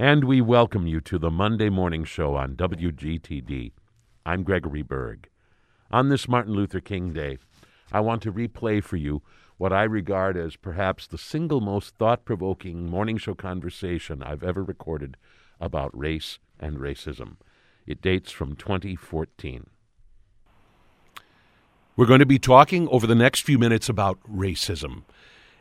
And we welcome you to the Monday Morning Show on WGTD. I'm Gregory Berg. On this Martin Luther King Day, I want to replay for you what I regard as perhaps the single most thought provoking morning show conversation I've ever recorded about race and racism. It dates from 2014. We're going to be talking over the next few minutes about racism.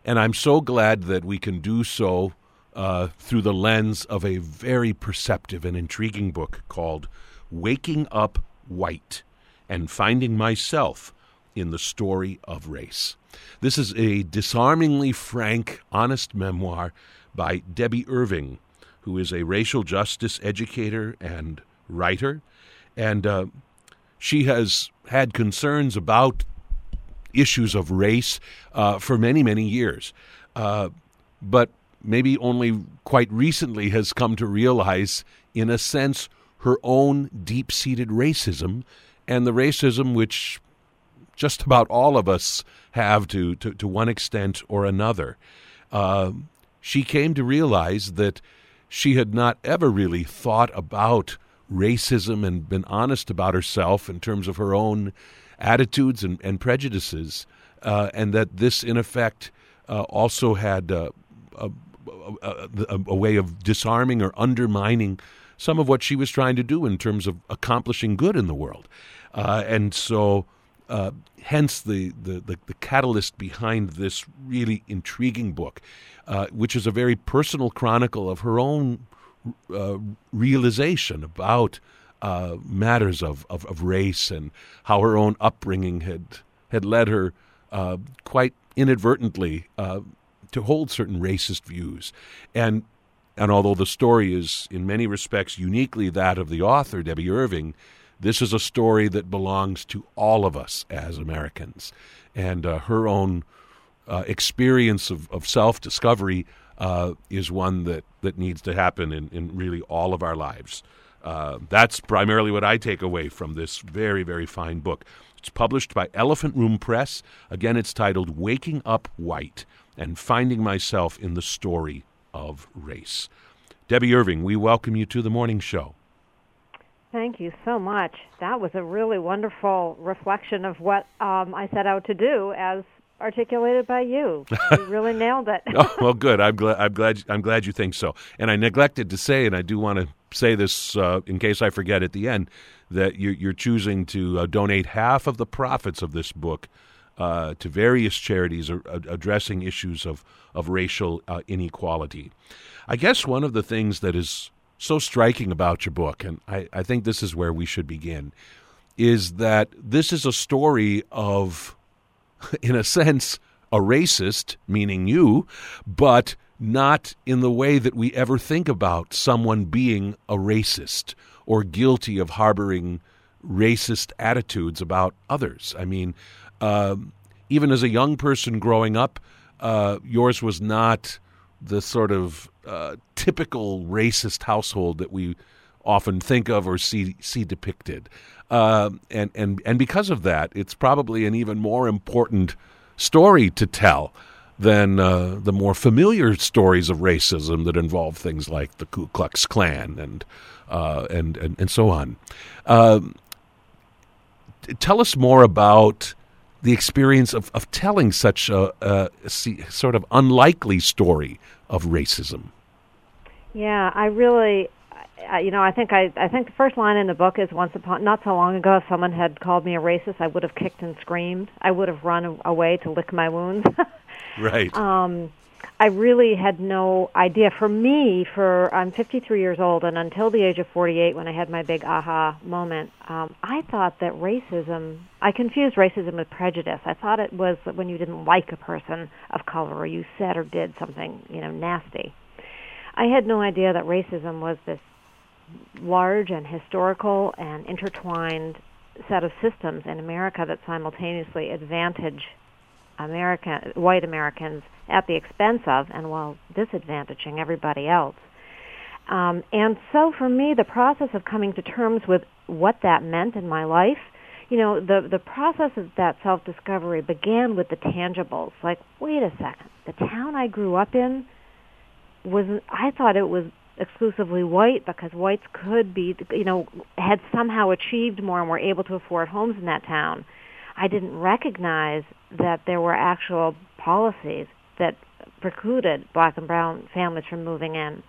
And I'm so glad that we can do so uh, through the lens of a very perceptive and intriguing book called Waking Up White and Finding Myself in the Story of Race. This is a disarmingly frank, honest memoir by Debby Irving, who is a racial justice educator and writer. And uh, she has had concerns about issues of race uh, for many, many years. Uh, but maybe only quite recently has come to realize, in a sense, her own deep seated racism and the racism which just about all of us have to, to, to one extent or another. Uh, she came to realize that she had not ever really thought about racism and been honest about herself in terms of her own attitudes and, and prejudices, uh, and that this, in effect, uh, also had uh, a, a, way of disarming or undermining some of what she was trying to do in terms of accomplishing good in the world. Uh, and so, uh, hence the, the, the, the, catalyst behind this really intriguing book, uh, which is a very personal chronicle of her own realization about uh, matters of, of, of, race and how her own upbringing had had led her uh, quite inadvertently uh, to hold certain racist views, and and although the story is in many respects uniquely that of the author Debby Irving, this is a story that belongs to all of us as Americans, and uh, her own uh, experience of, of self discovery uh, is one that, that needs to happen in, in really all of our lives. Uh, that's primarily what I take away from this very, very fine book. It's published by Elephant Room Press. Again, it's titled Waking Up White and Finding Myself in the Story of Race. Debby Irving, we welcome you to the morning show. Thank you so much. That was a really wonderful reflection of what um, I set out to do as articulated by you. You really nailed it. oh, well, good. I'm glad. I'm glad. I'm glad you think so. And I neglected to say, and I do want to say this uh, in case I forget at the end, that you're, you're choosing to uh, donate half of the profits of this book uh, to various charities addressing issues of of racial uh, inequality. I guess one of the things that is so striking about your book, and I, I think this is where we should begin, is that this is a story of in a sense, a racist, meaning you, but not in the way that we ever think about someone being a racist or guilty of harboring racist attitudes about others. I mean, uh, even as a young person growing up, uh, yours was not the sort of uh, typical racist household that we often think of or see see depicted. Uh, and and and because of that, it's probably an even more important story to tell than uh, the more familiar stories of racism that involve things like the Ku Klux Klan and uh, and, and, and so on. Um, tell us more about the experience of, of telling such a, a, sort of unlikely story of racism. Yeah, I really you know, I think I I think the first line in the book is once upon not so long ago, if someone had called me a racist, I would have kicked and screamed. I would have run away to lick my wounds. right. Um, I really had no idea. For me, for I'm 53 years old, and until the age of 48, when I had my big aha moment, um, I thought that racism. I confused racism with prejudice. I thought it was when you didn't like a person of color, or you said or did something, you know, nasty. I had no idea that racism was this large and historical and intertwined set of systems in America that simultaneously advantage American white Americans at the expense of and while disadvantaging everybody else. Um, and so for me, the process of coming to terms with what that meant in my life, you know, the the process of that self discovery began with the tangibles. Like, wait a second, the town I grew up in was I thought it was exclusively white because whites could be, you know, had somehow achieved more and were able to afford homes in that town. I didn't recognize that there were actual policies that precluded black and brown families from moving in.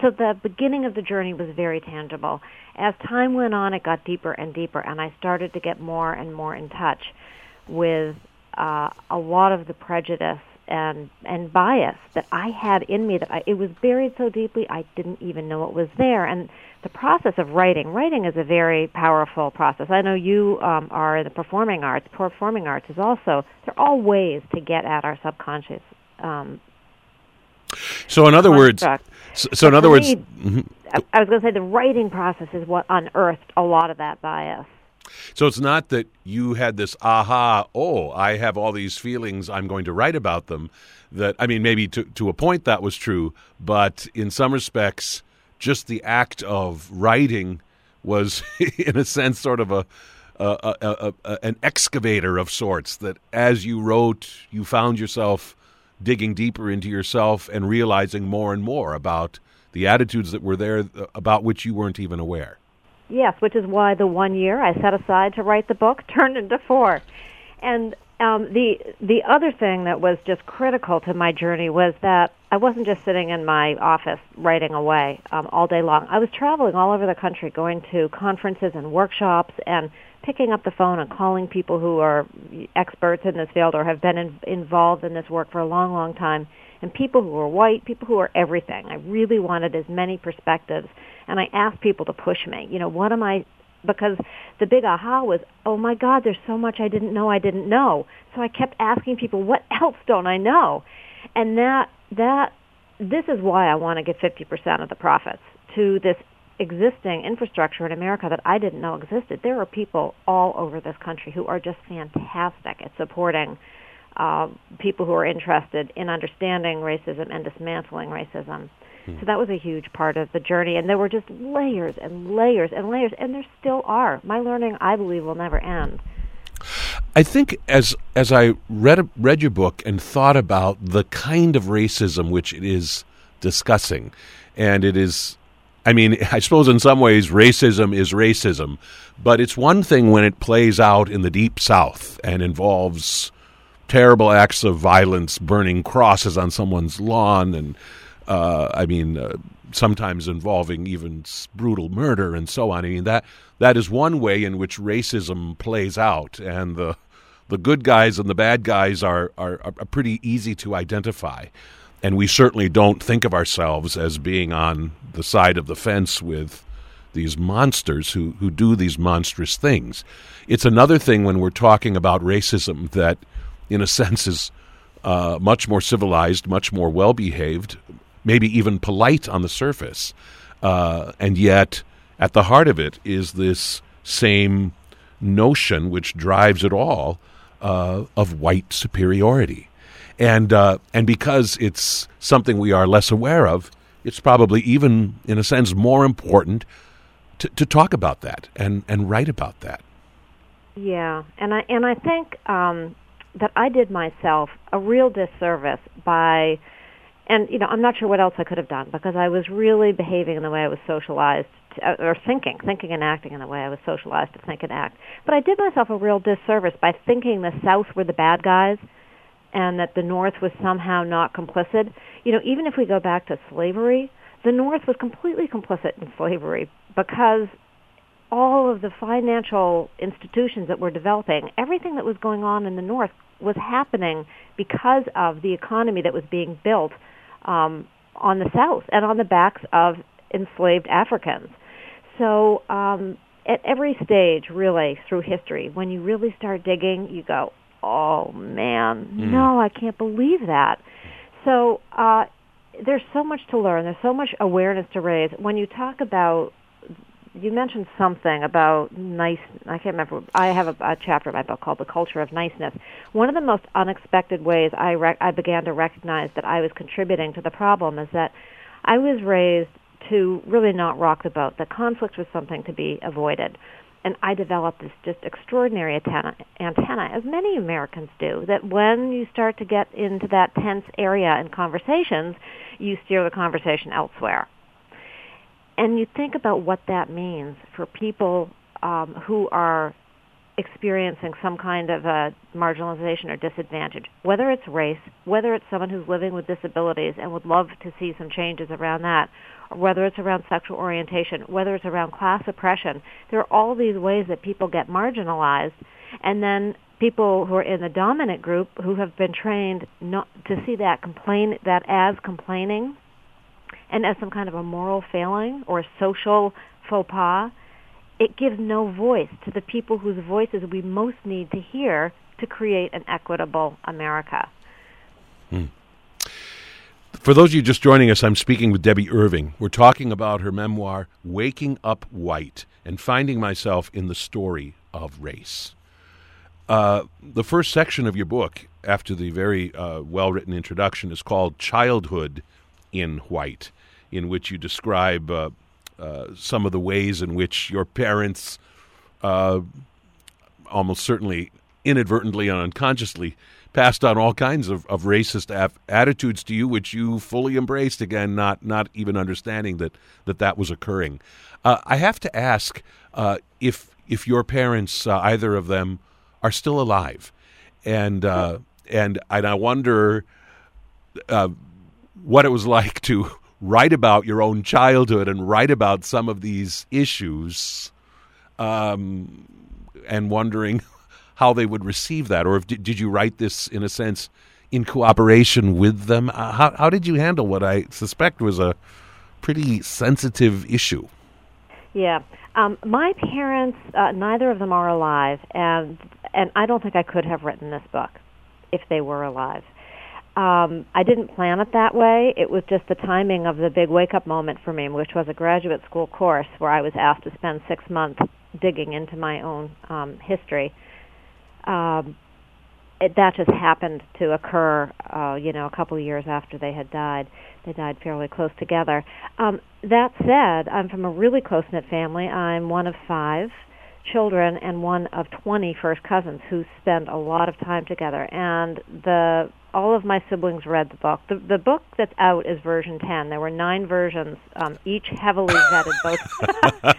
So the beginning of the journey was very tangible. As time went on, it got deeper and deeper, and I started to get more and more in touch with uh, a lot of the prejudice and and bias that I had in me that I, it was buried so deeply I didn't even know it was there. And the process of writing, writing is a very powerful process. I know you um, are in the performing arts. Performing arts is also they're all ways to get at our subconscious. Um, so in other words, so, so in other words, me, mm-hmm. I, I was going to say the writing process is what unearthed a lot of that bias. So it's not that you had this aha, oh, I have all these feelings, I'm going to write about them. That, I mean, maybe to, to a point that was true, but in some respects, just the act of writing was, in a sense, sort of a, a, a, a, an excavator of sorts. That as you wrote, you found yourself digging deeper into yourself and realizing more and more about the attitudes that were there uh, about which you weren't even aware. Yes, which is why the one year I set aside to write the book turned into four. And um, the the other thing that was just critical to my journey was that I wasn't just sitting in my office writing away um, all day long. I was traveling all over the country, going to conferences and workshops, and picking up the phone and calling people who are experts in this field or have been in, involved in this work for a long, long time, and people who are white, people who are everything. I really wanted as many perspectives and I asked people to push me. You know, what am I? Because the big aha was, oh my God, there's so much I didn't know I didn't know. So I kept asking people, what else don't I know? And that that this is why I want to get 50% of the profits to this existing infrastructure in America that I didn't know existed. There are people all over this country who are just fantastic at supporting uh, people who are interested in understanding racism and dismantling racism. Hmm. So that was a huge part of the journey. And there were just layers and layers and layers, and there still are. My learning, I believe, will never end. I think as as I read read your book and thought about the kind of racism which it is discussing, and it is, I mean, I suppose in some ways racism is racism, but it's one thing when it plays out in the deep South and involves terrible acts of violence, burning crosses on someone's lawn, and uh, I mean, uh, sometimes involving even brutal murder and so on. I mean that that is one way in which racism plays out, and the the good guys and the bad guys are are, are pretty easy to identify. And we certainly don't think of ourselves as being on the side of the fence with these monsters who, who do these monstrous things. It's another thing when we're talking about racism that, in a sense, is uh, much more civilized, much more well behaved, maybe even polite on the surface. Uh, and yet, at the heart of it is this same notion which drives it all uh, of white superiority. And, uh, and because it's something we are less aware of, it's probably even, in a sense, more important to, to talk about that and, and write about that. Yeah, and I and I think um, that I did myself a real disservice by and you know i'm not sure what else i could have done because i was really behaving in the way i was socialized to, uh, or thinking thinking and acting in the way i was socialized to think and act. But i did myself a real disservice by thinking the south were the bad guys and that the north was somehow not complicit. You know even if we go back to slavery the north was completely complicit in slavery because all of the financial institutions that were developing everything that was going on in the north was happening because of the economy that was being built um, on the South and on the backs of enslaved Africans. So um, at every stage, really, through history, when you really start digging, you go, oh man, mm. no, I can't believe that. So uh, there's so much to learn. There's so much awareness to raise. When you talk about you mentioned something about nice. I can't remember. I have a, a chapter in my book called "The Culture of Niceness." One of the most unexpected ways I rec- I began to recognize that I was contributing to the problem is that I was raised to really not rock the boat. That conflict was something to be avoided, and I developed this just extraordinary antenna, antenna, as many Americans do. That when you start to get into that tense area in conversations, you steer the conversation elsewhere and you think about what that means for people um, who are experiencing some kind of a marginalization or disadvantage, whether it's race, whether it's someone who's living with disabilities and would love to see some changes around that, or whether it's around sexual orientation, whether it's around class oppression. There are all these ways that people get marginalized, and then people who are in the dominant group who have been trained not to see that complain that as complaining and as some kind of a moral failing or a social faux pas it gives no voice to the people whose voices we most need to hear to create an equitable America. Hmm. For those of you just joining us, I'm speaking with Debby Irving. We're talking about her memoir, Waking Up White, and finding myself in the story of race. Uh, the first section of your book, after the very uh, well written introduction, is called Childhood in White, in which you describe uh, uh, some of the ways in which your parents, uh, almost certainly inadvertently and unconsciously, passed on all kinds of, of racist af- attitudes to you, which you fully embraced. Again, not not even understanding that that that was occurring. Uh, I have to ask uh, if if your parents, uh, either of them, are still alive, and and and I wonder what it was like to write about your own childhood and write about some of these issues, um, and wondering how they would receive that, or if did, you write this in a sense in cooperation with them? Uh, how how did you handle what I suspect was a pretty sensitive issue? Yeah. Um, my parents, uh, neither of them are alive, and and I don't think I could have written this book if they were alive um, I didn't plan it that way. It was just the timing of the big wake up moment for me, which was a graduate school course where I was asked to spend six months digging into my own um, history. Um, it, that just happened to occur, uh, you know, a couple of years after they had died. They died fairly close together. Um, that said, I'm from a really close knit family. I'm one of five children and one of 20 first cousins who spend a lot of time together. And the all of my siblings read the book. The, the book that's out is version 10. There were nine versions, um, each heavily vetted. Both,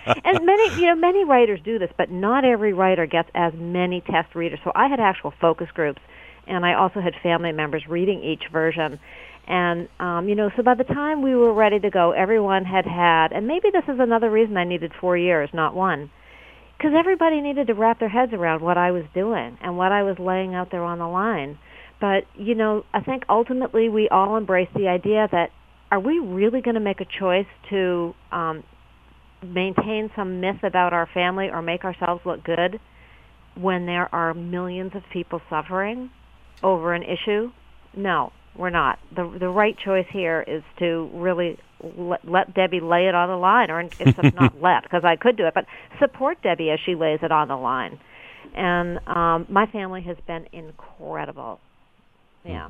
and many, you know, many writers do this, but not every writer gets as many test readers. So I had actual focus groups, and I also had family members reading each version. And um, you know, so by the time we were ready to go, everyone had had, and maybe this is another reason I needed four years, not one because everybody needed to wrap their heads around what I was doing and what I was laying out there on the line. But, you know, I think ultimately we all embrace the idea that are we really going to make a choice to um, maintain some myth about our family or make ourselves look good when there are millions of people suffering over an issue? No, we're not. The the right choice here is to really let, let Debby lay it on the line, or if not let, because I could do it, but support Debby as she lays it on the line. And um, my family has been incredible. Yeah.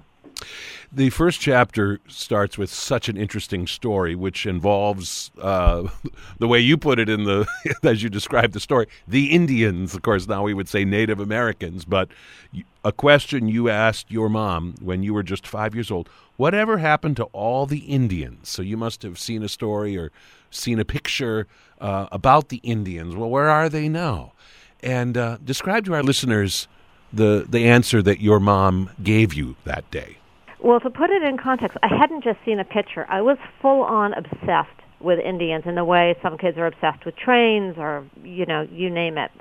The first chapter starts with such an interesting story, which involves uh, the way you put it in the as you described the story, the Indians. Of course, now we would say Native Americans, but a question you asked your mom when you were just five years old: Whatever happened to all the Indians? So you must have seen a story or seen a picture uh, about the Indians. Well, where are they now? And uh, describe to our listeners the the answer that your mom gave you that day? Well, to put it in context, I hadn't just seen a picture. I was full on obsessed with Indians in the way some kids are obsessed with trains or you know, you name it.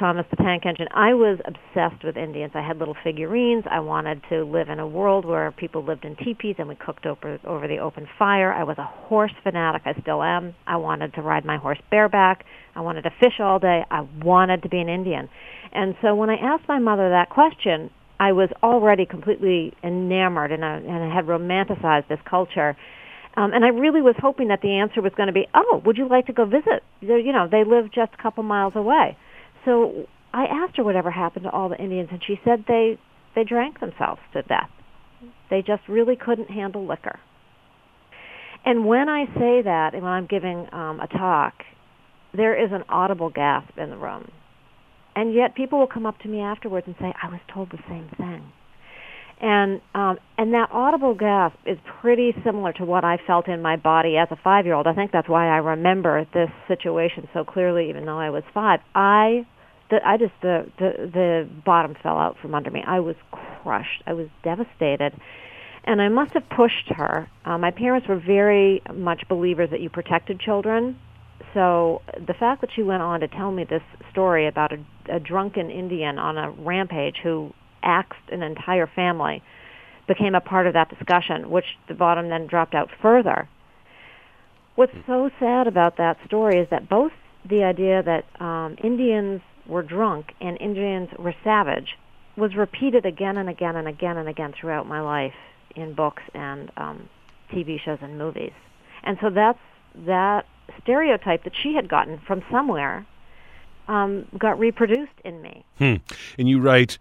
Thomas the Tank Engine. I was obsessed with Indians. I had little figurines. I wanted to live in a world where people lived in teepees and we cooked over over the open fire. I was a horse fanatic. I still am. I wanted to ride my horse bareback. I wanted to fish all day. I wanted to be an Indian. And so when I asked my mother that question, I was already completely enamored and I, and I had romanticized this culture. Um, and I really was hoping that the answer was going to be, "Oh, would you like to go visit?" You know, they live just a couple miles away. So I asked her whatever happened to all the Indians, and she said they they drank themselves to death. They just really couldn't handle liquor. And when I say that, and when I'm giving um, a talk, there is an audible gasp in the room. And yet people will come up to me afterwards and say, I was told the same thing. And um, and that audible gasp is pretty similar to what I felt in my body as a five year old. I think that's why I remember this situation so clearly, even though I was five. I the, I just the, the the bottom fell out from under me. I was crushed. I was devastated, and I must have pushed her. Uh, my parents were very much believers that you protected children. So the fact that she went on to tell me this story about a, a drunken Indian on a rampage who axed an entire family became a part of that discussion, which the bottom then dropped out further. What's so sad about that story is that both the idea that um, Indians were drunk and Indians were savage was repeated again and again and again and again throughout my life in books and um, TV shows and movies. And so that's that stereotype that she had gotten from somewhere um, got reproduced in me. Hmm. And you write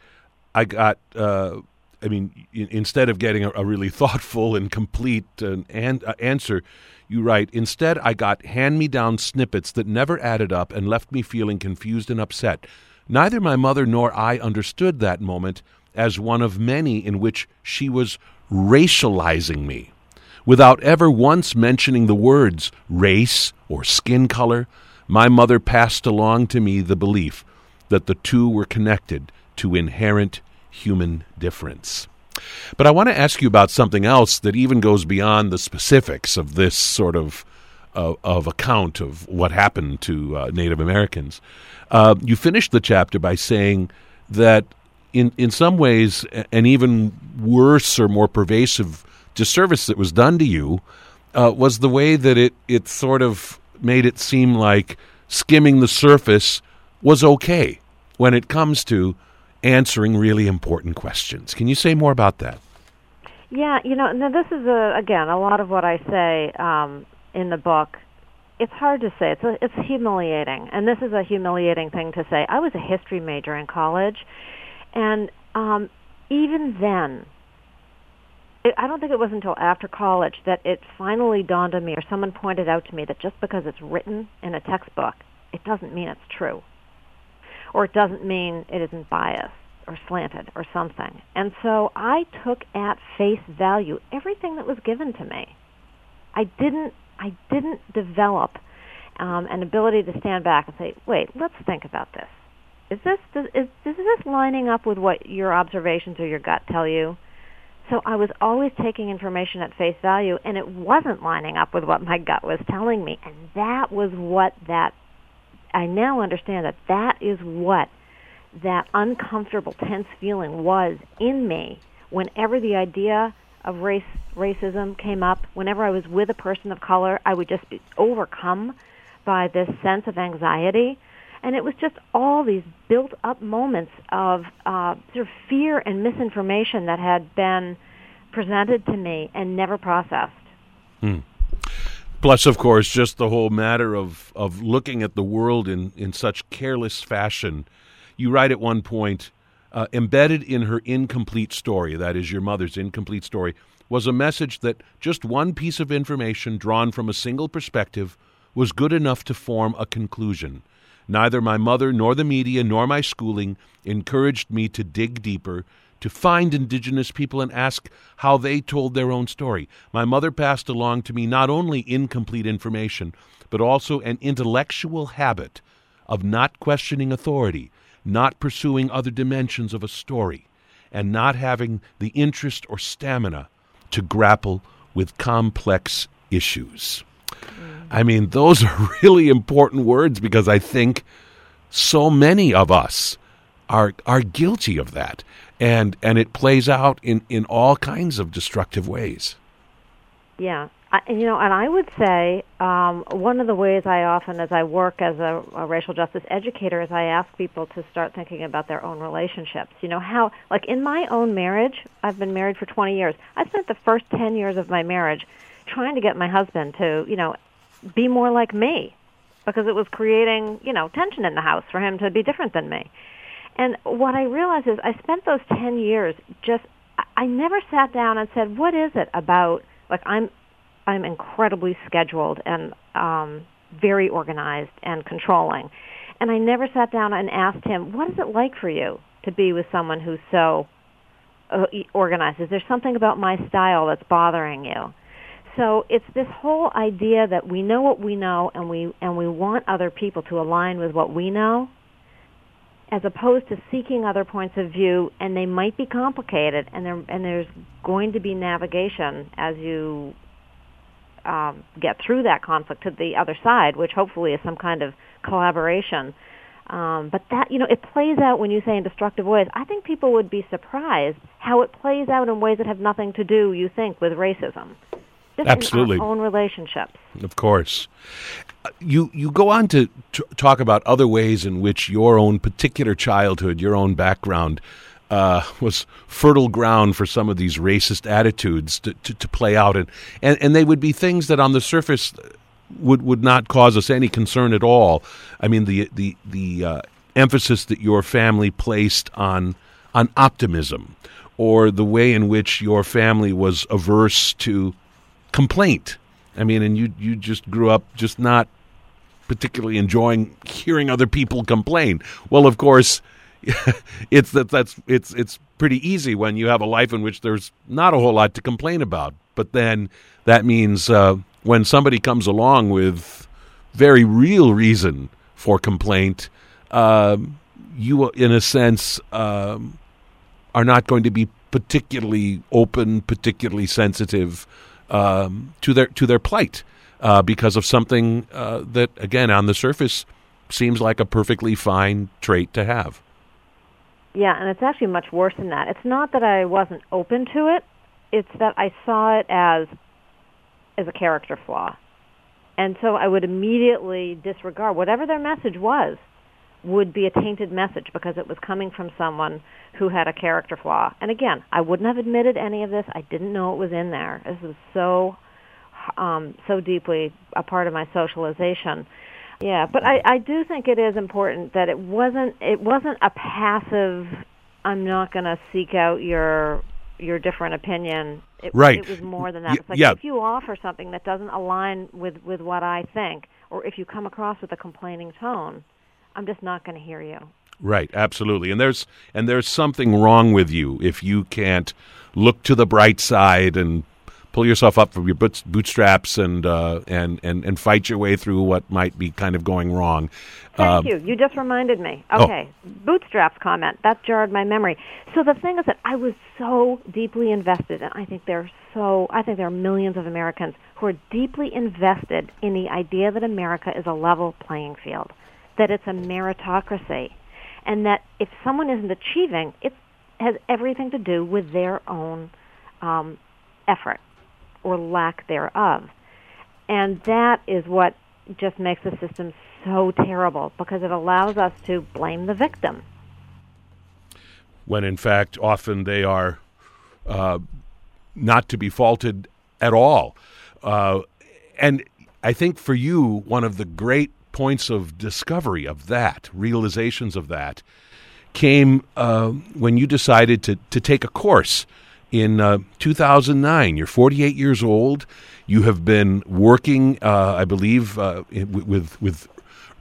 I got. Uh, I mean, instead of getting a, a really thoughtful and complete uh, uh, answer, you write, instead, I got hand me down snippets that never added up and left me feeling confused and upset. Neither my mother nor I understood that moment as one of many in which she was racializing me. Without ever once mentioning the words race or skin color, my mother passed along to me the belief that the two were connected to inherent human difference. But I want to ask you about something else that even goes beyond the specifics of this sort of of account of what happened to uh, Native Americans. Uh, you finished the chapter by saying that in in some ways, an even worse or more pervasive disservice that was done to you uh, was the way that it it sort of made it seem like skimming the surface was okay when it comes to answering really important questions. Can you say more about that? Yeah, you know, now this is a, again a lot of what I say um, in the book. It's hard to say. It's a, it's humiliating, and this is a humiliating thing to say. I was a history major in college, and um, even then, it, I don't think it was until after college that it finally dawned on me, or someone pointed out to me that just because it's written in a textbook, it doesn't mean it's true or it doesn't mean it isn't biased or slanted or something. And so I took at face value everything that was given to me. I didn't I didn't develop um, an ability to stand back and say, "Wait, let's think about this. Is this is, is this lining up with what your observations or your gut tell you?" So I was always taking information at face value, and it wasn't lining up with what my gut was telling me, and that was what that I now understand that that is what that uncomfortable, tense feeling was in me whenever the idea of race racism came up. Whenever I was with a person of color, I would just be overcome by this sense of anxiety. And it was just all these built up moments of uh, sort of fear and misinformation that had been presented to me and never processed. Hmm. Plus, of course, just the whole matter of, of looking at the world in, in such careless fashion. You write at one point, uh, embedded in her incomplete story, that is, your mother's incomplete story, was a message that just one piece of information drawn from a single perspective was good enough to form a conclusion. Neither my mother nor the media nor my schooling encouraged me to dig deeper, to find Indigenous people and ask how they told their own story. My mother passed along to me not only incomplete information, but also an intellectual habit of not questioning authority, not pursuing other dimensions of a story, and not having the interest or stamina to grapple with complex issues. Mm. I mean, those are really important words because I think so many of us are are guilty of that and and it plays out in in all kinds of destructive ways. Yeah, I, you know, and I would say um, one of the ways I often, as I work as a, a racial justice educator, is I ask people to start thinking about their own relationships. You know, how, like in my own marriage, I've been married for 20 years. I spent the first 10 years of my marriage trying to get my husband to, you know, be more like me because it was creating, you know, tension in the house for him to be different than me. And what I realized is I spent those 10 years just I never sat down and said, "What is it about like I'm I'm incredibly scheduled and um very organized and controlling." And I never sat down and asked him, "What is it like for you to be with someone who's so uh, organized? Is there something about my style that's bothering you? So it's this whole idea that we know what we know and we and we want other people to align with what we know as opposed to seeking other points of view and they might be complicated and there and there's going to be navigation as you um, get through that conflict to the other side, which hopefully is some kind of collaboration. Um, but that you know, it plays out when you say in destructive ways. I think people would be surprised how it plays out in ways that have nothing to do, you think, with racism. Just Absolutely. in our own relationships. Of course. You you go on to t- talk about other ways in which your own particular childhood, your own background, uh, was fertile ground for some of these racist attitudes to, to, to, play out, and, and and they would be things that on the surface would would not cause us any concern at all. I mean, the the the uh, emphasis that your family placed on on optimism, or the way in which your family was averse to complaint. I mean, and you you just grew up just not particularly enjoying hearing other people complain. Well, of course, it's that that's it's it's pretty easy when you have a life in which there's not a whole lot to complain about. But then that means uh, when somebody comes along with very real reason for complaint, um, you, in a sense, um, are not going to be particularly open, particularly sensitive um, to their to their plight uh, because of something uh, that, again, on the surface, seems like a perfectly fine trait to have. Yeah, and it's actually much worse than that. It's not that I wasn't open to it; it's that I saw it as as a character flaw, and so I would immediately disregard whatever their message was would be a tainted message because it was coming from someone who had a character flaw. And again, I wouldn't have admitted any of this. I didn't know it was in there. This was so um, so deeply a part of my socialization. Yeah, but I, I do think it is important that it wasn't it wasn't a passive. I'm not going to seek out your your different opinion. It, right. It was more than that. It's like yeah. if you offer something that doesn't align with with what I think, or if you come across with a complaining tone, I'm just not going to hear you. Right, absolutely. And there's and there's something wrong with you if you can't look to the bright side and pull yourself up from your bootstraps and uh, and and and fight your way through what might be kind of going wrong. Thank uh, you. You just reminded me. Oh. Okay, oh. bootstraps comment that jarred my memory. So the thing is that I was so deeply invested, and I think there are so I think there are millions of Americans who are deeply invested in the idea that America is a level playing field, that it's a meritocracy, and that if someone isn't achieving, it has everything to do with their own um, effort or lack thereof. And that is what just makes the system so terrible because it allows us to blame the victim. When in fact, often they are uh, not to be faulted at all. Uh, and I think for you, one of the great points of discovery of that, realizations of that, came uh, when you decided to, to take a course in uh, 2009. You're 48 years old. You have been working, uh, I believe, uh, with with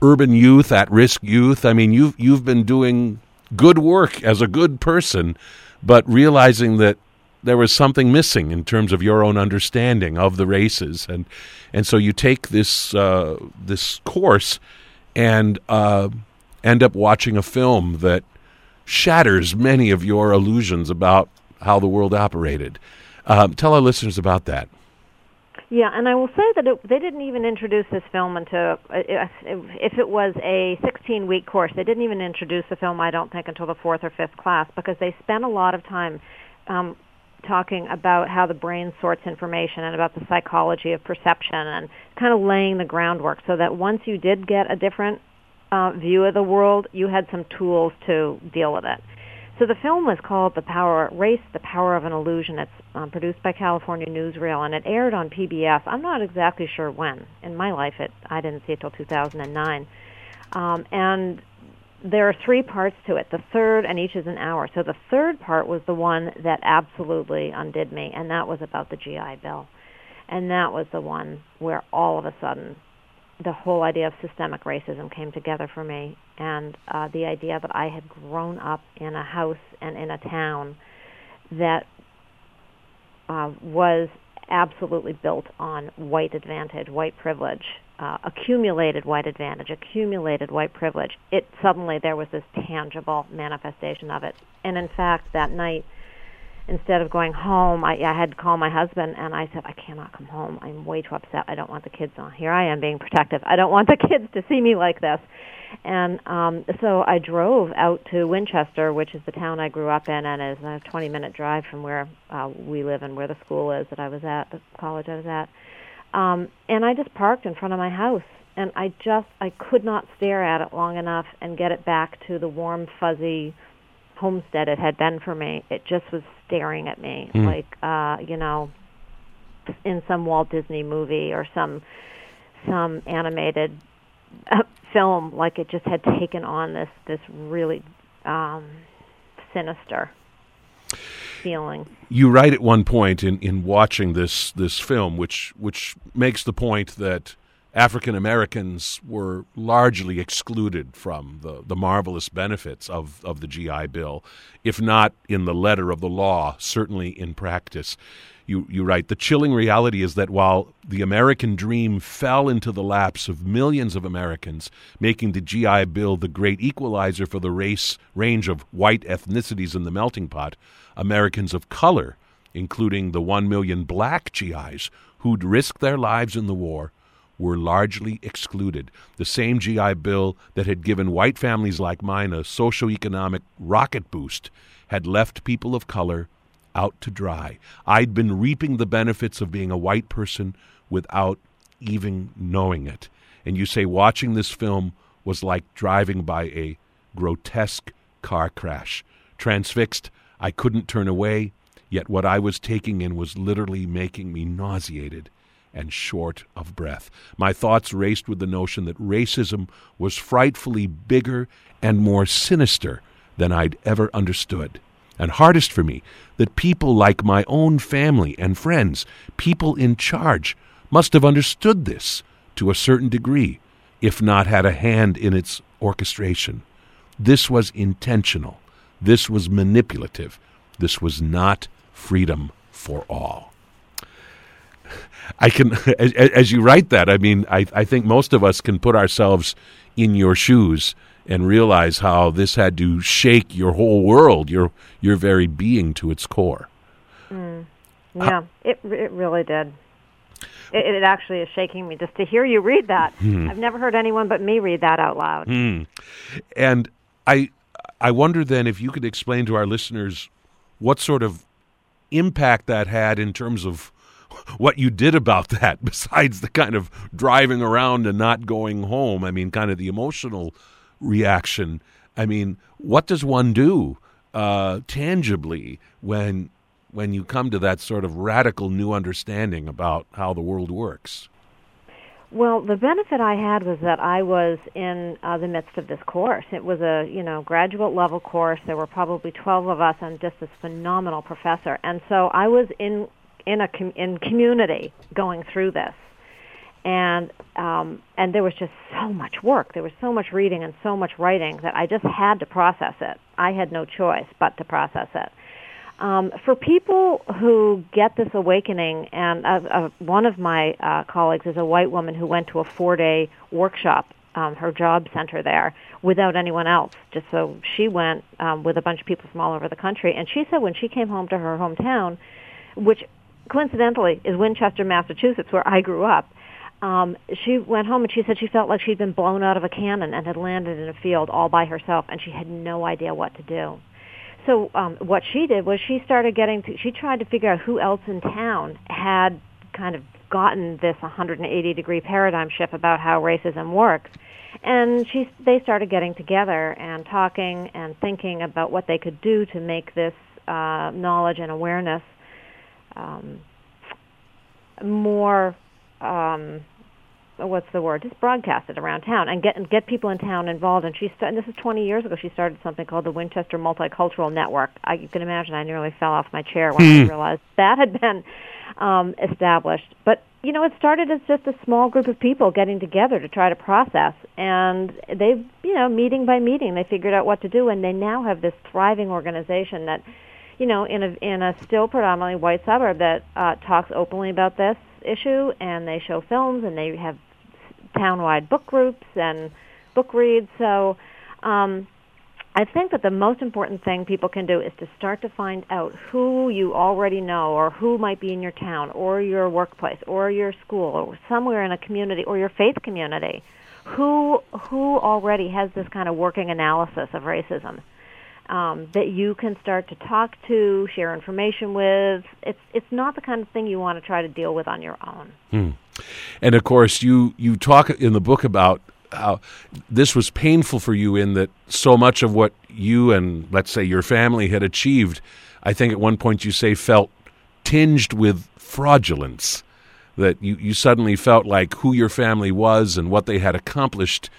urban youth, at risk youth. I mean, you've you've been doing good work as a good person, but realizing that there was something missing in terms of your own understanding of the races, and and so you take this uh, this course and uh, end up watching a film that shatters many of your illusions about how the world operated. Um, tell our listeners about that. Yeah, and I will say that it, they didn't even introduce this film until uh, if it was a 16-week course, they didn't even introduce the film. I don't think until the fourth or fifth class because they spent a lot of time um, talking about how the brain sorts information and about the psychology of perception and kind of laying the groundwork so that once you did get a different uh, view of the world, you had some tools to deal with it. So the film was called The Power Race, The Power of an Illusion. It's um, produced by California Newsreel, and it aired on PBS. I'm not exactly sure when. In my life, it I didn't see it till 2009. Um, and there are three parts to it. The third, and each is an hour. So the third part was the one that absolutely undid me, and that was about the GI Bill. And that was the one where all of a sudden the whole idea of systemic racism came together for me, and uh, the idea that I had grown up in a house and in a town that uh, was absolutely built on white advantage, white privilege, uh, accumulated white advantage, accumulated white privilege. It suddenly there was this tangible manifestation of it. And in fact, that night, instead of going home, I, I had to call my husband and I said, I cannot come home. I'm way too upset. I don't want the kids on. Here I am being protective. I don't want the kids to see me like this. And um, so I drove out to Winchester, which is the town I grew up in, and is a 20 minute drive from where uh, we live and where the school is that I was at, the college I was at. Um, and I just parked in front of my house, and I just I could not stare at it long enough and get it back to the warm, fuzzy homestead it had been for me. It just was staring at me mm. like uh, you know, in some Walt Disney movie or some some animated film like it just had taken on this this really um, sinister feeling. You write at one point in, in watching this this film, which which makes the point that African Americans were largely excluded from the, the marvelous benefits of, of the GI Bill, if not in the letter of the law, certainly in practice you, you write the chilling reality is that while the American dream fell into the laps of millions of Americans, making the GI Bill the great equalizer for the race range of white ethnicities in the melting pot, Americans of color, including the one million black GIs who'd risked their lives in the war, were largely excluded. The same GI Bill that had given white families like mine a socio-economic rocket boost had left people of color out to dry. I'd been reaping the benefits of being a white person without even knowing it. And you say watching this film was like driving by a grotesque car crash. Transfixed, I couldn't turn away, yet what I was taking in was literally making me nauseated and short of breath. My thoughts raced with the notion that racism was frightfully bigger and more sinister than I'd ever understood and hardest for me that people like my own family and friends, people in charge, must have understood this to a certain degree, if not had a hand in its orchestration. This was intentional. This was manipulative. This was not freedom for all. I can, as, as you write that, I mean, I, I think most of us can put ourselves in your shoes and realize how this had to shake your whole world, your your very being to its core. Mm. Yeah, it it really did. It, it, actually is shaking me just to hear you read that. Hmm. I've never heard anyone but me read that out loud. Hmm. And I I wonder then if you could explain to our listeners what sort of impact that had in terms of what you did about that besides the kind of driving around and not going home. I mean, kind of the emotional reaction. I mean, what does one do uh, tangibly when when you come to that sort of radical new understanding about how the world works? Well, the benefit I had was that I was in uh, the midst of this course. It was a you know graduate level course. There were probably twelve of us, and just this phenomenal professor. And so I was in in a com- in community going through this and um, and there was just so much work. There was so much reading and so much writing that I just had to process it. I had no choice but to process it. Um, for people who get this awakening, and uh, uh, one of my uh, colleagues is a white woman who went to a four-day workshop, um, her job center there, without anyone else. Just so she went um, with a bunch of people from all over the country, and she said when she came home to her hometown, which coincidentally is Winchester, Massachusetts, where I grew up um, she went home and she said she felt like she'd been blown out of a cannon and had landed in a field all by herself, and she had no idea what to do. So um, what she did was she started getting to, she tried to figure out who else in town had kind of gotten this 180 degree paradigm shift about how racism works. And she, they started getting together and talking and thinking about what they could do to make this uh, knowledge and awareness um, more um, what's the word? Just broadcast it around town and get and get people in town involved. And she st- and this is 20 years ago. She started something called the Winchester Multicultural Network. I, you can imagine I nearly fell off my chair when I hmm. realized that had been um, established. But you know, it started as just a small group of people getting together to try to process, and they, you know, meeting by meeting, they figured out what to do, and they now have this thriving organization that you know, in a in a still predominantly white suburb that uh, talks openly about this issue, and they show films, and they have townwide book groups and book reads. So. Um, I think that the most important thing people can do is to start to find out who you already know or who might be in your town or your workplace or your school or somewhere in a community or your faith community who who already has this kind of working analysis of racism um, that you can start to talk to, share information with. It's it's not the kind of thing you want to try to deal with on your own. Hmm. And of course, you you talk in the book about how this was painful for you in that so much of what you and let's say your family had achieved, I think at one point you say felt tinged with fraudulence. That you, you suddenly felt like who your family was and what they had accomplished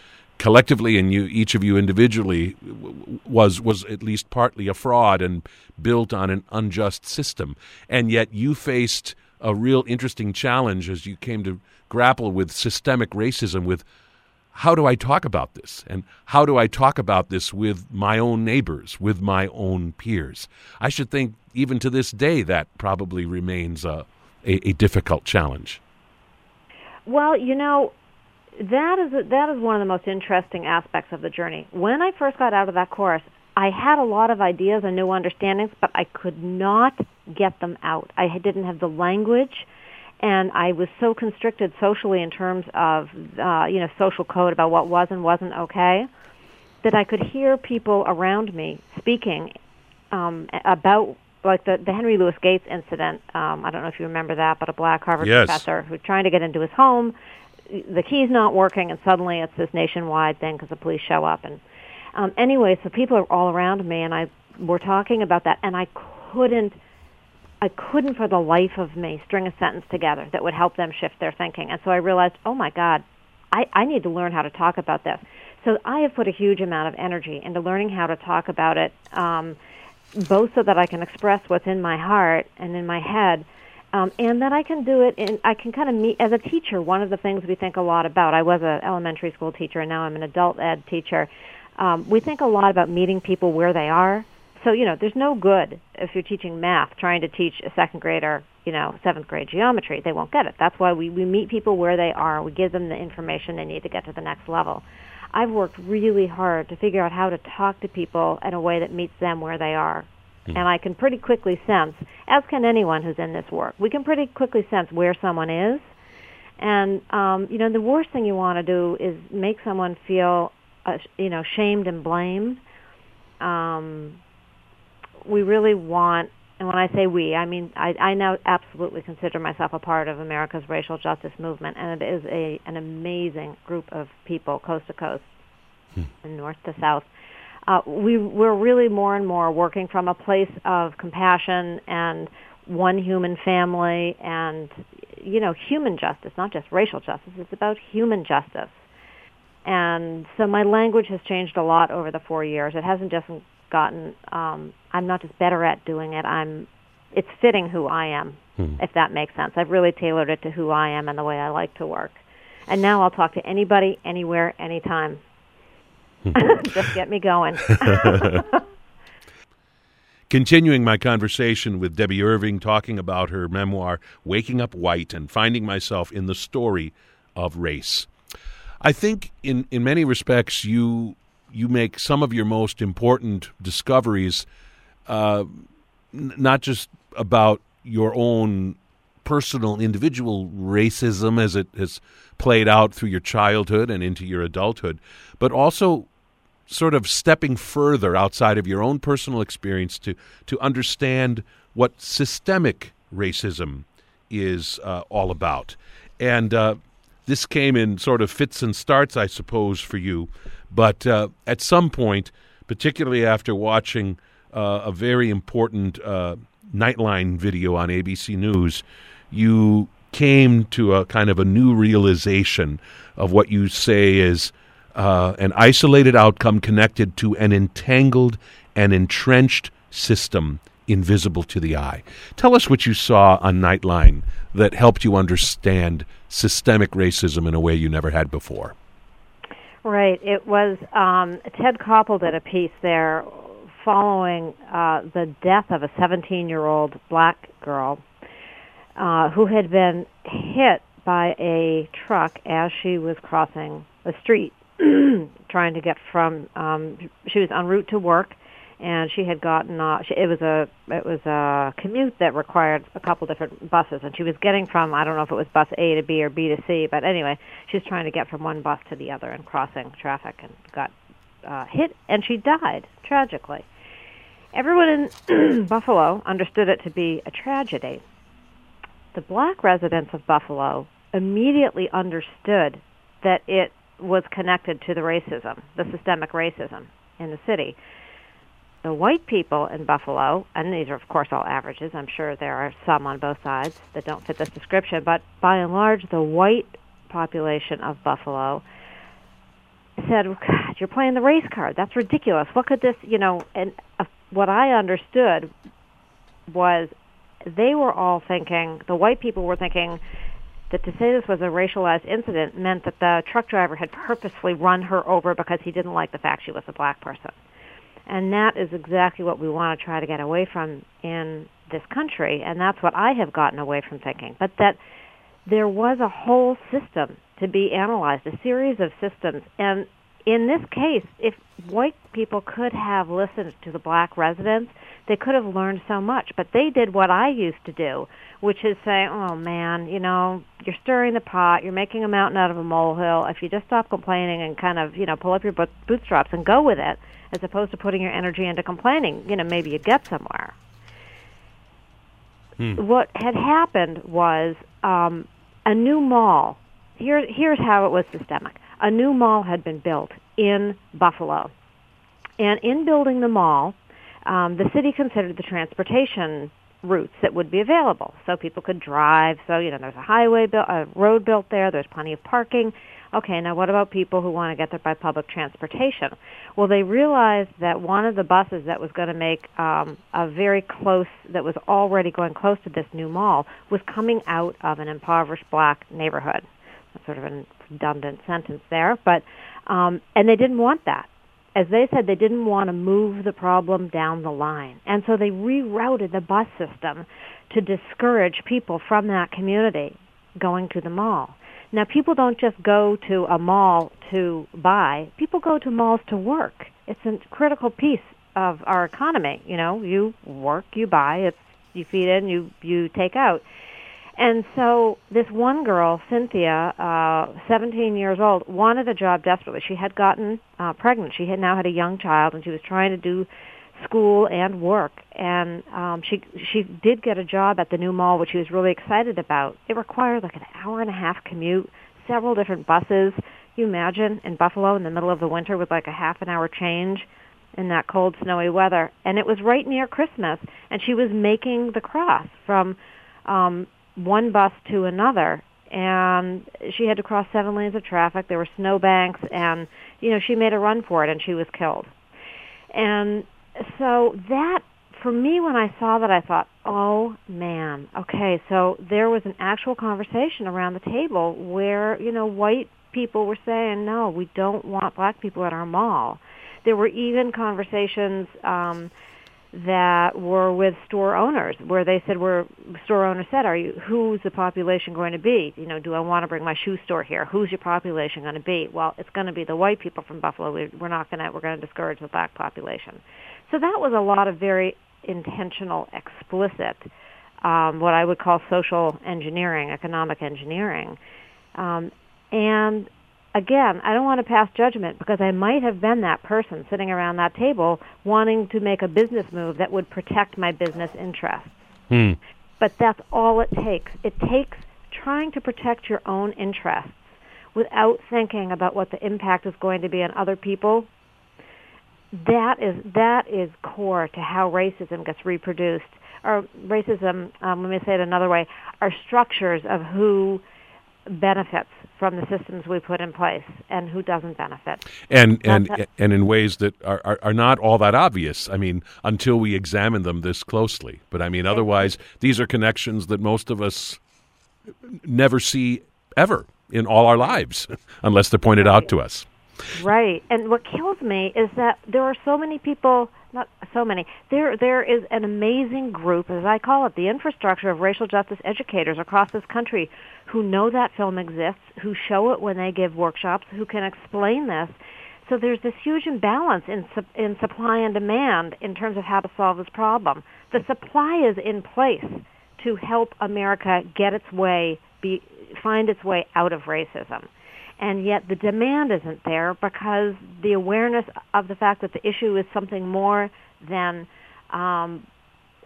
collectively and you each of you individually was was at least partly a fraud and built on an unjust system and yet you faced a real interesting challenge as you came to grapple with systemic racism with how do I talk about this? And how do I talk about this with my own neighbors, with my own peers? I should think, even to this day, that probably remains a, a, a difficult challenge. Well, you know, that is a, that is one of the most interesting aspects of the journey. When I first got out of that course, I had a lot of ideas and new understandings, but I could not get them out. I didn't have the language and I was so constricted socially in terms of uh, you know social code about what was and wasn't okay that I could hear people around me speaking um, about like the the Henry Louis Gates incident. Um, I don't know if you remember that, but a black Harvard yes. professor was trying to get into his home, the key's not working, and suddenly it's this nationwide thing because the police show up. And um, anyway, so people are all around me, and I were talking about that, and I couldn't I couldn't for the life of me string a sentence together that would help them shift their thinking. And so I realized, oh my God, I, I need to learn how to talk about this. So I have put a huge amount of energy into learning how to talk about it, um, both so that I can express what's in my heart and in my head, um, and that I can do it. And I can kind of meet as a teacher. One of the things we think a lot about. I was an elementary school teacher, and now I'm an adult ed teacher. Um, we think a lot about meeting people where they are so, you know, there's no good if you're teaching math trying to teach a second grader, you know, seventh grade geometry. They won't get it. That's why we, we meet people where they are. We give them the information they need to get to the next level. I've worked really hard to figure out how to talk to people in a way that meets them where they are. Mm-hmm. And I can pretty quickly sense, as can anyone who's in this work, we can pretty quickly sense where someone is. And, um, you know, the worst thing you want to do is make someone feel, uh, you know, shamed and blamed. Um, we really want, and when I say we, I mean I, I now absolutely consider myself a part of America's racial justice movement, and it is a an amazing group of people, coast to coast, hmm. and north to south. Uh, we we're really more and more working from a place of compassion and one human family and you know human justice, not just racial justice. It's about human justice. And so my language has changed a lot over the four years. It hasn't just gotten um I'm not just better at doing it. I'm it's fitting who I am, hmm. if that makes sense. I've really tailored it to who I am and the way I like to work. And now I'll talk to anybody, anywhere, anytime. Just get me going. Continuing my conversation with Debby Irving, talking about her memoir, Waking Up White, and finding myself in the story of race. I think, in, in many respects, you you make some of your most important discoveries, uh, n- not just about your own personal, individual racism as it has played out through your childhood and into your adulthood, but also sort of stepping further outside of your own personal experience to to understand what systemic racism is uh, all about. And uh, this came in sort of fits and starts, I suppose, for you. But uh, at some point, particularly after watching uh, a very important uh, Nightline video on ABC News, you came to a kind of a new realization of what you say is uh, an isolated outcome connected to an entangled and entrenched system invisible to the eye. Tell us what you saw on Nightline that helped you understand systemic racism in a way you never had before. Right. It was um, Ted Koppel did a piece there following uh, the death of a 17 year old black girl uh, who had been hit by a truck as she was crossing the street trying to get from um she was en route to work and she had gotten uh she, it was a it was a commute that required a couple different buses and she was getting from I don't know if it was bus A to B or B to C but anyway she was trying to get from one bus to the other and crossing traffic and got uh hit and she died tragically. Everyone in Buffalo understood it to be a tragedy the black residents of Buffalo immediately understood that it was connected to the racism, the systemic racism in the city. The white people in Buffalo, and these are of course all averages, I'm sure there are some on both sides that don't fit this description, but by and large, the white population of Buffalo said, God, you're playing the race card. That's ridiculous. What could this, you know, and uh, what I understood was they were all thinking, the white people were thinking, that to say this was a racialized incident meant that the truck driver had purposely run her over because he didn't like the fact she was a black person. And that is exactly what we want to try to get away from in this country, and that's what I have gotten away from thinking. But that there was a whole system to be analyzed, a series of systems. And in this case, if white people could have listened to the black residents, they could have learned so much. But they did what I used to do, which is say, oh man, you know, you're stirring the pot, you're making a mountain out of a molehill. If you just stop complaining and kind of, you know, pull up your bootstraps and go with it, as opposed to putting your energy into complaining, you know, maybe you get somewhere. Hmm. What had happened was um, a new mall. Here, here's how it was systemic. A new mall had been built in Buffalo, and in building the mall, um, the city considered the transportation routes that would be available. So people could drive. So, you know, there's a highway built, a road built there. There's plenty of parking. Okay, now what about people who want to get there by public transportation? Well, they realized that one of the buses that was going to make um, a very close, that was already going close to this new mall, was coming out of an impoverished black neighborhood. Sort of a redundant sentence there, but um, and they didn't want that as they said, they didn't want to move the problem down the line. And so they rerouted the bus system to discourage people from that community going to the mall. Now, people don't just go to a mall to buy. People go to malls to work. It's a critical piece of our economy. You know, you work, you buy, it's you feed in, you you take out. And so this one girl, Cynthia, uh, 17 years old, wanted a job desperately. She had gotten uh, pregnant. She had now had a young child, and she was trying to do school and work. And um, she she did get a job at the new mall, which she was really excited about. It required like an hour and a half commute, several different buses. You imagine in Buffalo in the middle of the winter with like a half an hour change in that cold, snowy weather. And it was right near Christmas, and she was making the cross from um, one bus to another. And she had to cross seven lanes of traffic. There were snowbanks and you know she made a run for it and she was killed. And so that for me when i saw that i thought oh man okay so there was an actual conversation around the table where you know white people were saying no we don't want black people at our mall. There were even conversations um that were with store owners where they said where store owners said are you who's the population going to be? You know do i want to bring my shoe store here? Who's your population going to be? Well it's going to be the white people from buffalo. We're not going to we're going to discourage the black population. So that was a lot of very intentional explicit um, what i would call social engineering economic engineering. Um, and again, I don't want to pass judgment because I might have been that person sitting around that table wanting to make a business move that would protect my business interests. Hmm. But that's all it takes. It takes trying to protect your own interests without thinking about what the impact is going to be on other people. That is that is core to how racism gets reproduced. Or racism, um, let me say it another way, are structures of who benefits from the systems we put in place and who doesn't benefit. And and and in ways that are, are, are, not all that obvious. I mean, until we examine them this closely. But I mean, otherwise, these are connections that most of us never see ever in all our lives, unless they're pointed out to us. Right. And what kills me is that there are so many people not so many. There there is an amazing group, as I call it, the infrastructure of racial justice educators across this country who know that film exists, who show it when they give workshops, who can explain this. So there's this huge imbalance in in supply and demand in terms of how to solve this problem. The supply is in place to help America get its way, be, find its way out of racism and yet the demand isn't there because the awareness of the fact that the issue is something more than um,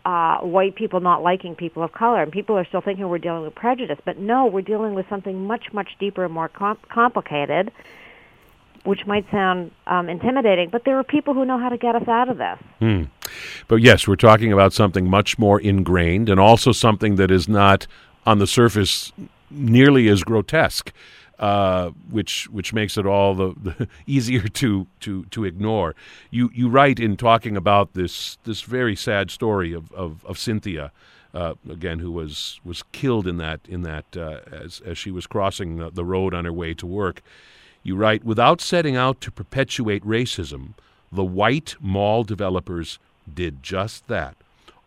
uh, white people not liking people of color, and people are still thinking we're dealing with prejudice, but no, we're dealing with something much, much deeper and more com- complicated, which might sound um, intimidating, but there are people who know how to get us out of this. Hmm. But yes, we're talking about something much more ingrained, and also something that is not on the surface nearly as grotesque uh, which which makes it all the, the, easier to, to, to ignore. You you write in talking about this this very sad story of of, of Cynthia. Uh, again, who was was killed in that in that uh, as as she was crossing the, the road on her way to work. You write, without setting out to perpetuate racism, the white mall developers did just that.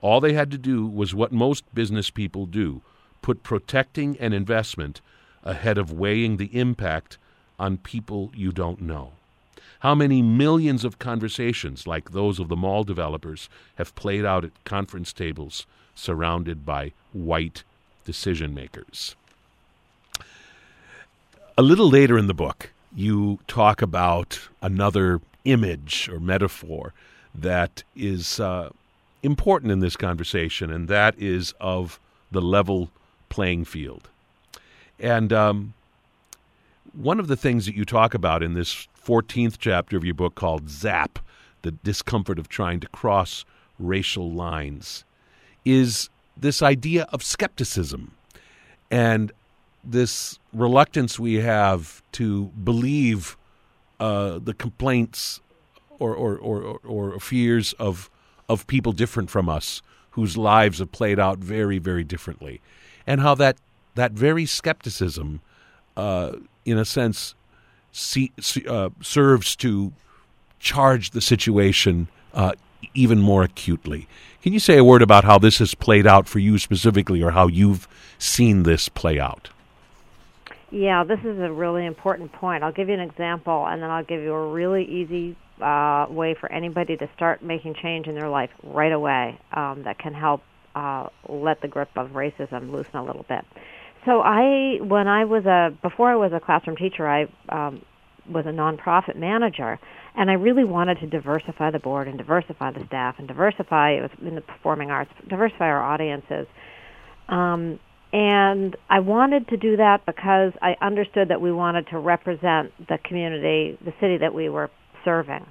All they had to do was what most business people do put protecting an investment ahead of weighing the impact on people you don't know. How many millions of conversations like those of the mall developers have played out at conference tables surrounded by white decision makers? A little later in the book, you talk about another image or metaphor that is uh, important in this conversation, and that is of the level playing field. And um, one of the things that you talk about in this 14th chapter of your book called Zap, the discomfort of trying to cross racial lines, is this idea of skepticism and this reluctance we have to believe uh, the complaints or, or, or, or fears of, of people different from us whose lives have played out very, very differently. And how that that very skepticism, uh, in a sense, see, uh, serves to charge the situation uh, even more acutely. Can you say a word about how this has played out for you specifically, or how you've seen this play out? Yeah, this is a really important point. I'll give you an example, and then I'll give you a really easy uh, way for anybody to start making change in their life right away um, that can help uh, let the grip of racism loosen a little bit. So I, when I was a, before I was a classroom teacher, I um, was a nonprofit manager, and I really wanted to diversify the board and diversify the staff and diversify it was in the performing arts, diversify our audiences. Um, and I wanted to do that because I understood that we wanted to represent the community, the city that we were serving.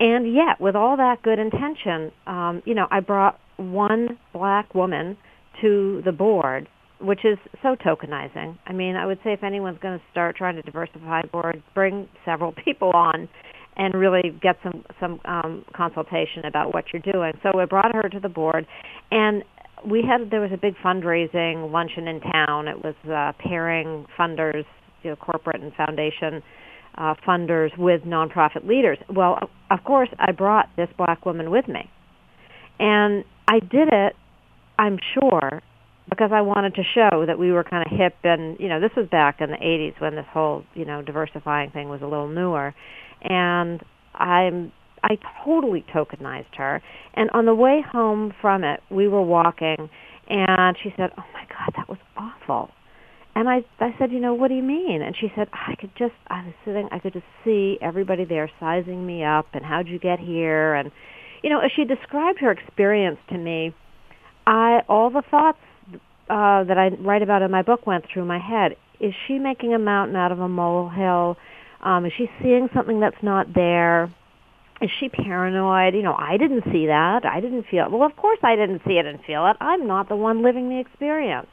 And yet, with all that good intention, um, you know, I brought one black woman to the board which is so tokenizing. I mean, I would say if anyone's going to start trying to diversify boards, bring several people on and really get some some um, consultation about what you're doing. So we brought her to the board, and we had there was a big fundraising luncheon in town. It was uh, pairing funders, you know, corporate and foundation uh, funders with nonprofit leaders. Well, of course, I brought this black woman with me, and I did it. I'm sure because I wanted to show that we were kind of hip and you know this was back in the 80s when this whole you know diversifying thing was a little newer. And I'm I totally tokenized her. And on the way home from it we were walking and she said oh my god that was awful. And I I said you know what do you mean? And she said I could just I was sitting I could just see everybody there sizing me up and how'd you get here? And you know as she described her experience to me I all the thoughts uh, that I write about in my book went through my head. Is she making a mountain out of a molehill? Um, is she seeing something that's not there? Is she paranoid? You know, I didn't see that. I didn't feel it. Well, of course I didn't see it and feel it. I'm not the one living the experience.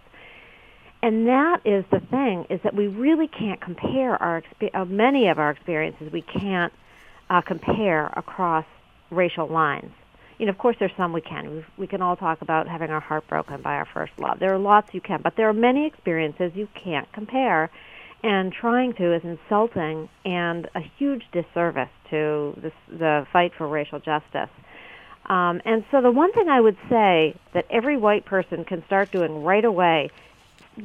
And that is the thing, is that we really can't compare our, uh, many of our experiences, we can't uh, compare across racial lines you know, of course, there's some we can. We, we can all talk about having our heart broken by our first love. There are lots you can, but there are many experiences you can't compare. and trying to is insulting and a huge disservice to this, the fight for racial justice. Um, and so the one thing I would say that every white person can start doing right away,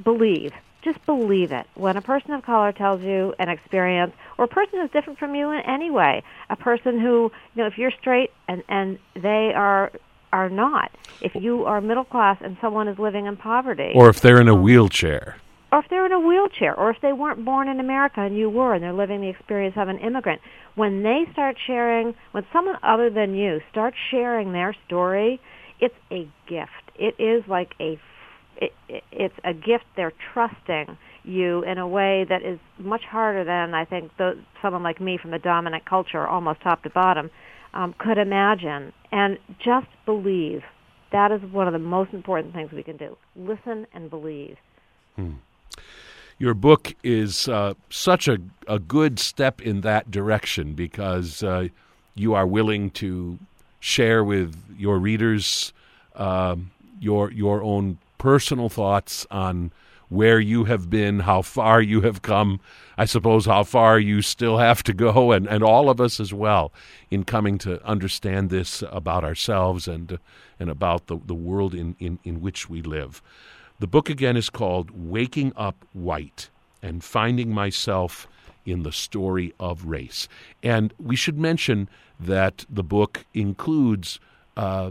believe. Just believe it. When a person of color tells you an experience, or a person who's different from you in any way, a person who, you know, if you're straight and, and they are are not. If you are middle class and someone is living in poverty, or if they're in a wheelchair, or if they're in a wheelchair, or if they weren't born in America and you were, and they're living the experience of an immigrant, when they start sharing, when someone other than you starts sharing their story, it's a gift. It is like a, it, it's a gift. They're trusting you in a way that is much harder than I think someone like me from the dominant culture, almost top to bottom, um, could imagine. And just believe. That is one of the most important things we can do. Listen and believe. Hmm your book is uh, such a, a good step in that direction because uh, you are willing to share with your readers uh, your your own personal thoughts on where you have been, how far you have come, I suppose how far you still have to go, and, and all of us as well in coming to understand this about ourselves and and about the, the world in, in, in which we live. The book again is called Waking Up White and Finding Myself in the Story of Race. And we should mention that the book includes uh,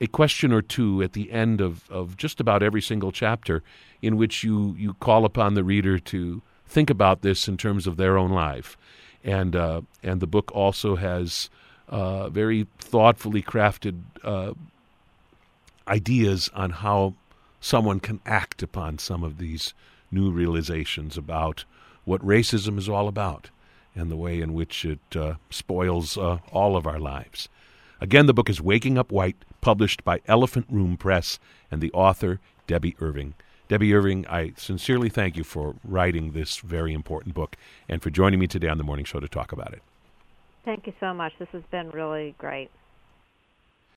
a question or two at the end of, of just about every single chapter in which you, you call upon the reader to think about this in terms of their own life. And, uh, and the book also has uh, very thoughtfully crafted uh, ideas on how someone can act upon some of these new realizations about what racism is all about and the way in which it uh, spoils uh, all of our lives. Again, the book is Waking Up White, published by Elephant Room Press, and the author, Debby Irving. Debby Irving, I sincerely thank you for writing this very important book and for joining me today on the morning show to talk about it. Thank you so much. This has been really great.